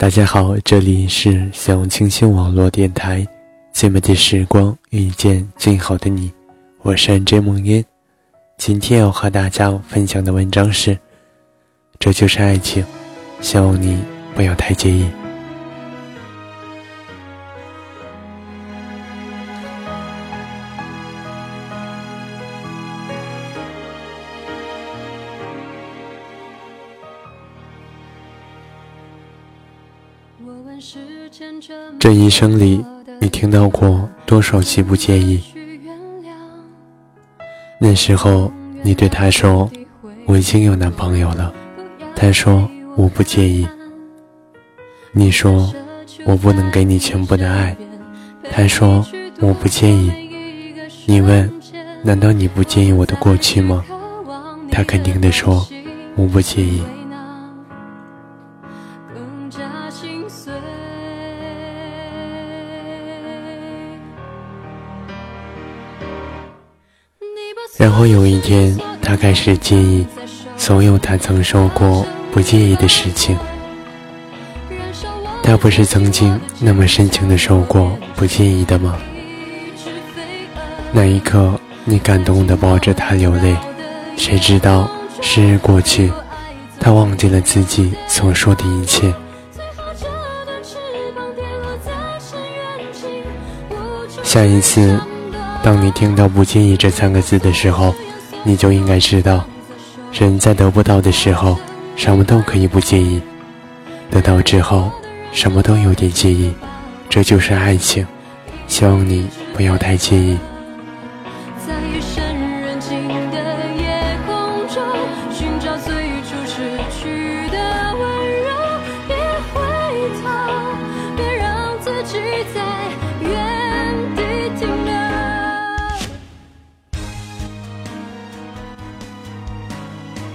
大家好，这里是小清新网络电台，最美的时光遇见最好的你，我是 J 梦烟。今天要和大家分享的文章是：这就是爱情，希望你不要太介意。这一生里，你听到过多少句不介意？那时候，你对他说：“我已经有男朋友了。”他说：“我不介意。”你说：“我不能给你全部的爱。”他说：“我不介意。”你问：“难道你不介意我的过去吗？”他肯定地说：“我不介意。”然后有一天，他开始介意所有他曾说过不介意的事情。他不是曾经那么深情的说过不介意的吗？那一刻，你感动的抱着他流泪。谁知道时日过去，他忘记了自己所说的一切。下一次。当你听到“不介意”这三个字的时候，你就应该知道，人在得不到的时候，什么都可以不介意；得到之后，什么都有点介意。这就是爱情，希望你不要太介意。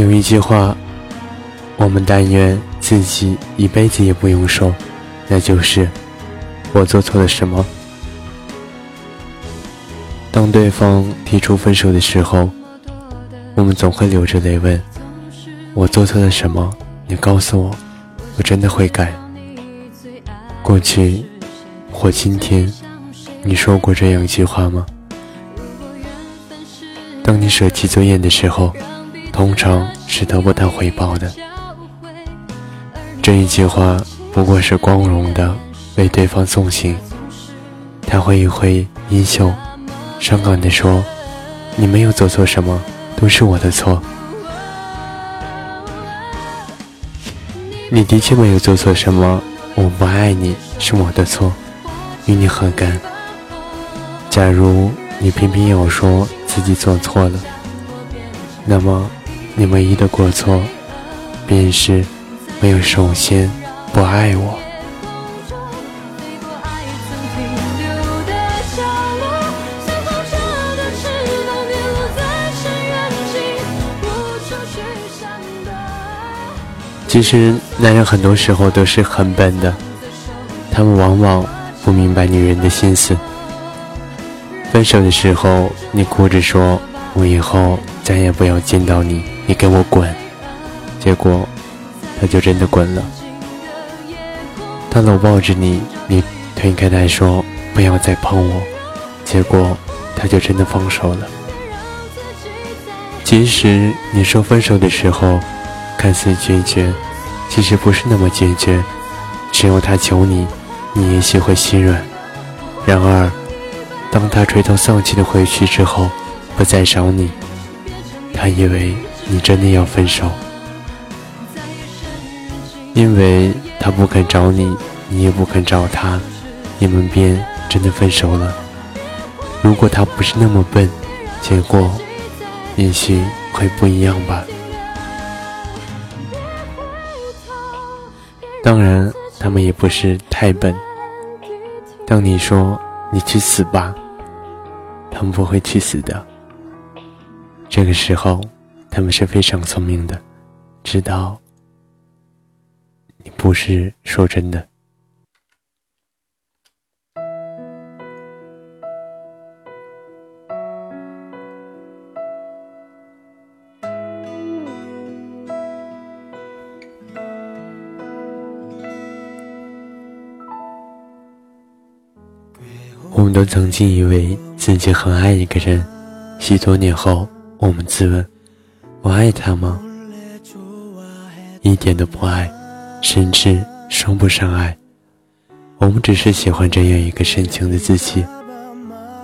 有一句话，我们但愿自己一辈子也不用说，那就是我做错了什么。当对方提出分手的时候，我们总会流着泪问：“我做错了什么？你告诉我，我真的会改。”过去或今天，你说过这样一句话吗？当你舍弃尊严的时候。通常是得不到回报的。这一句话不过是光荣的为对方送行。他挥一挥衣袖，伤感地说：“你没有做错什么，都是我的错。你的确没有做错什么，我不爱你是我的错，与你何干？假如你偏偏要说自己做错了，那么……”你唯一的过错，便是没有首先不爱我。其实，男人很多时候都是很笨的，他们往往不明白女人的心思。分手的时候，你哭着说：“我以后再也不要见到你。”你给我滚！结果，他就真的滚了。他搂抱着你，你推开他说：“不要再碰我。”结果，他就真的放手了。即使你说分手的时候，看似决绝，其实不是那么决绝。只有他求你，你也许会心软。然而，当他垂头丧气的回去之后，不再找你，他以为。你真的要分手，因为他不肯找你，你也不肯找他，你们便真的分手了。如果他不是那么笨，结果也许会不一样吧。当然，他们也不是太笨。当你说“你去死吧”，他们不会去死的。这个时候。他们是非常聪明的知道你不是说真的。我们都曾经以为自己很爱一个人许多年后我们自问我爱他吗？一点都不爱，甚至说不上爱。我们只是喜欢这样一个深情的自己。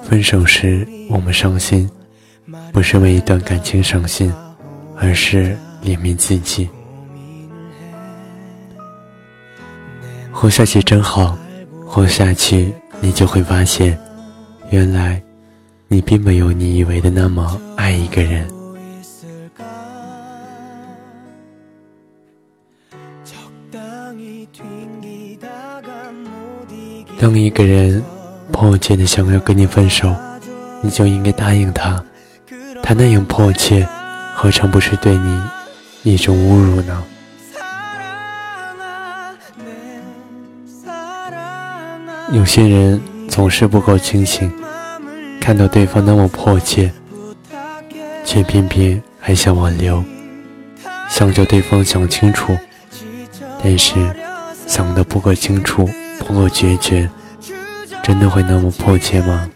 分手时，我们伤心，不是为一段感情伤心，而是怜悯自己。活下去真好，活下去，你就会发现，原来，你并没有你以为的那么爱一个人。当一个人迫切的想要跟你分手，你就应该答应他。他那样迫切，何尝不是对你一种侮辱呢？有些人总是不够清醒，看到对方那么迫切，却偏偏还想挽留，想叫对方想清楚，但是想的不够清楚。不够决绝，真的会那么迫切吗？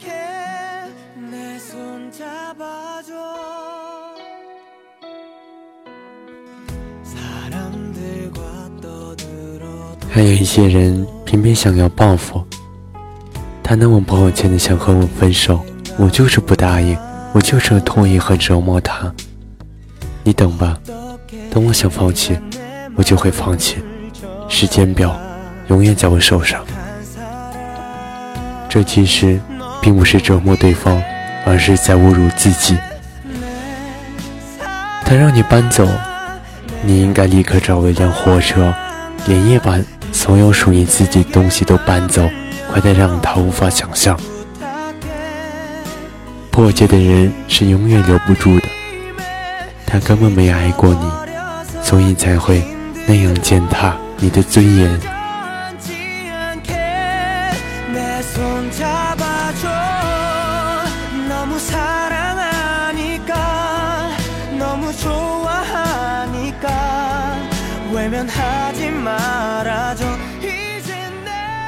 还有一些人偏偏想要报复，他那么迫切的想和我分手，我就是不答应，我就是拖延和折磨他。你等吧，等我想放弃，我就会放弃。时间表。永远在我手上，这其实并不是折磨对方，而是在侮辱自己。他让你搬走，你应该立刻找一辆货车，连夜把所有属于自己的东西都搬走，快得让他无法想象。破戒的人是永远留不住的，他根本没爱过你，所以才会那样践踏你的尊严。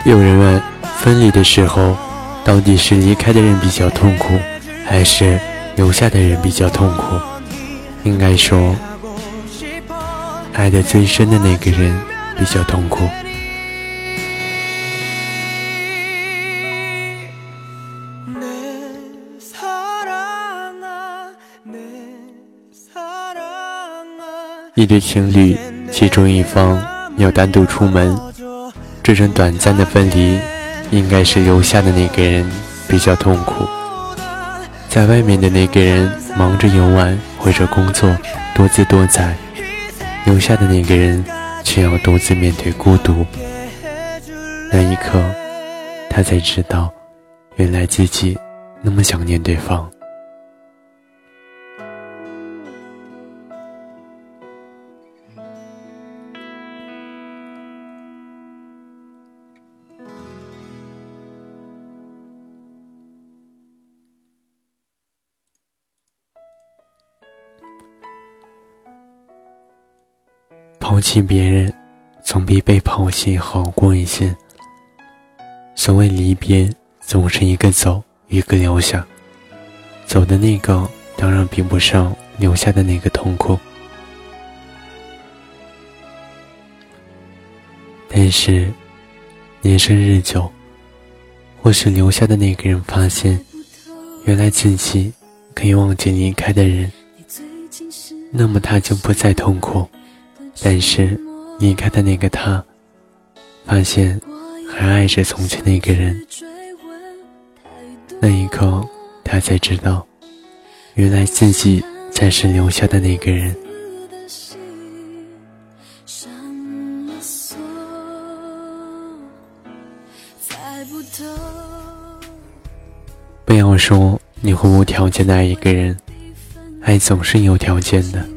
有人问：分离的时候，到底是离开的人比较痛苦，还是留下的人比较痛苦？应该说，爱的最深的那个人比较痛苦。一对情侣，其中一方要单独出门，这种短暂的分离，应该是留下的那个人比较痛苦。在外面的那个人忙着游玩或者工作，多姿多彩；留下的那个人却要独自面对孤独。那一刻，他才知道，原来自己那么想念对方。抛弃别人，总比被抛弃好过一些。所谓离别，总是一个走，一个留下。走的那个当然比不上留下的那个痛苦，但是年深日久，或许留下的那个人发现，原来自己可以忘记离开的人，那么他就不再痛苦。但是，离开的那个他，发现还爱着从前那个人。那一刻，他才知道，原来自己才是留下的那个人。不要说你会无条件的爱一个人，爱总是有条件的。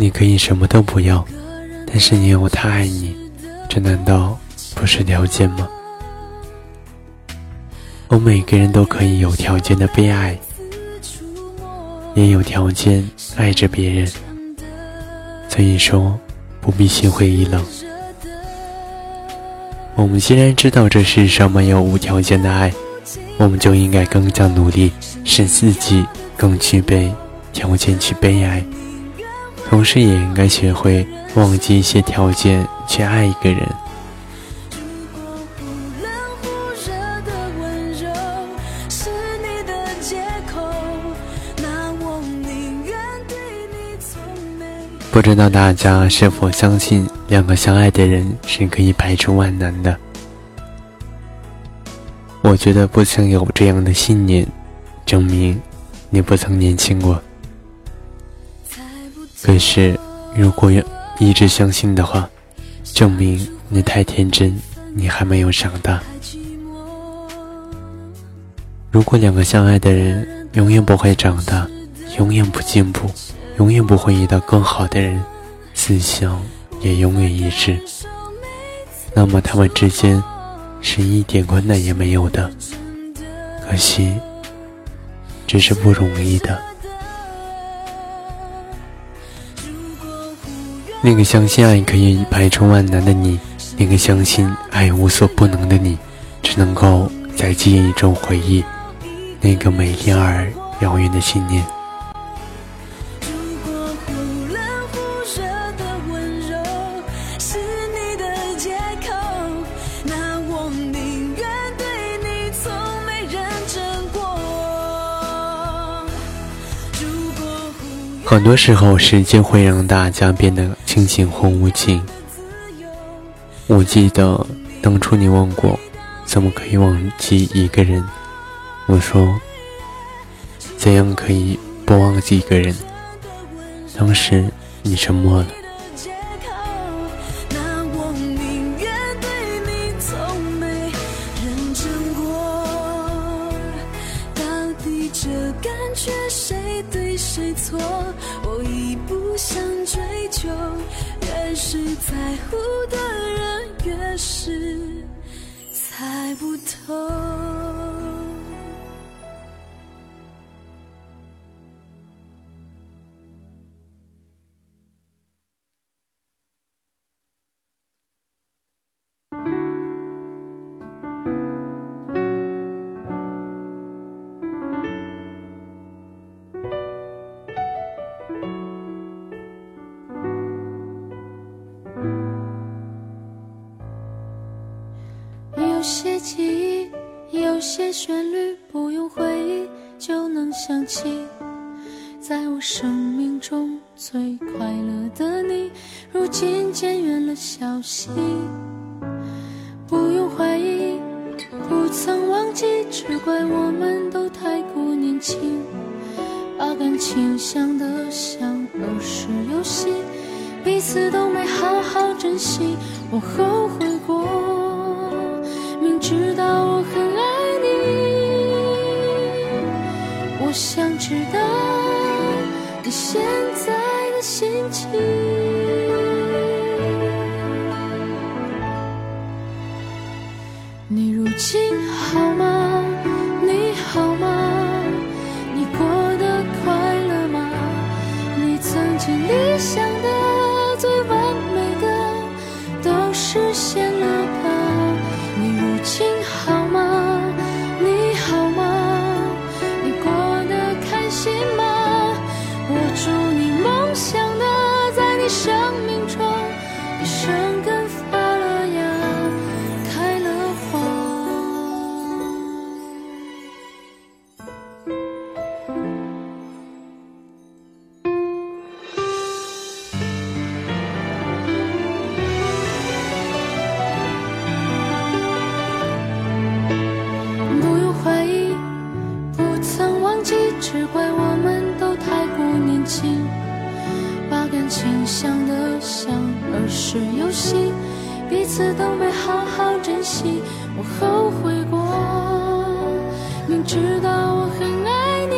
你可以什么都不要，但是你有他爱你，这难道不是条件吗？我每个人都可以有条件的被爱，也有条件爱着别人，所以说不必心灰意冷。我们既然知道这世上没有无条件的爱，我们就应该更加努力，使自己更具备条件去被爱，同时也应该学会忘记一些条件去爱一个人。不知道大家是否相信，两个相爱的人是可以排除万难的？我觉得不曾有这样的信念，证明你不曾年轻过。可是，如果要一直相信的话，证明你太天真，你还没有长大。如果两个相爱的人永远不会长大，永远不进步。永远不会遇到更好的人，思想也永远一致。那么他们之间是一点困难也没有的。可惜，只是不容易的。那个相信爱可以排除万难的你，那个相信爱无所不能的你，只能够在记忆中回忆那个美丽而遥远的信念。很多时候，时间会让大家变得清醒或无情。我记得当初你问过，怎么可以忘记一个人？我说，怎样可以不忘记一个人？当时你沉默了。记忆，有些旋律，不用回忆就能想起。在我生命中最快乐的你，如今渐远了消息。不用怀疑，不曾忘记，只怪我们都太过年轻，把感情想得像儿时游戏，彼此都没好好珍惜，我后悔过。知道我很爱你，我想知道你现在的心情。你如今好吗？生是游戏，彼此都没好好珍惜，我后悔过。明知道我很爱你，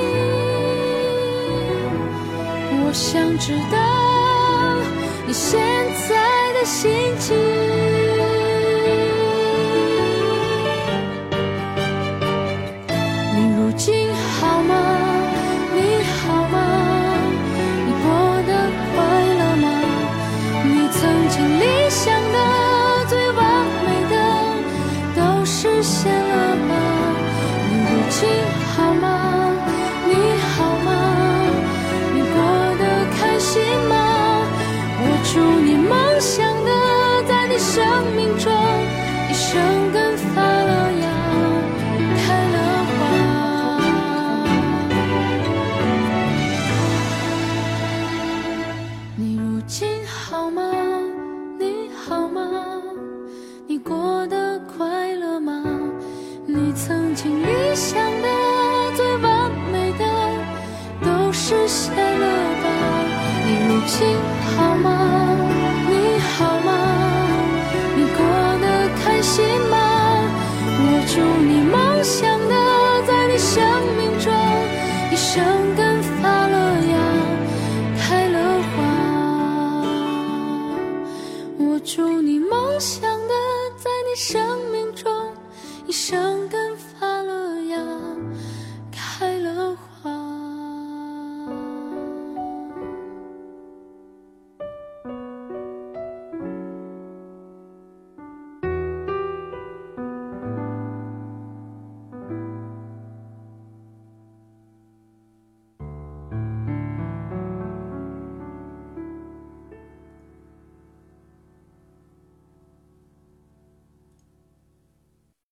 我想知道你现在的心情。想的最完美的都实现了吧你如今好吗你好吗你过得开心吗我祝你梦想的在你生命中一生根发了芽开了花我祝你梦想的在你生命中一生根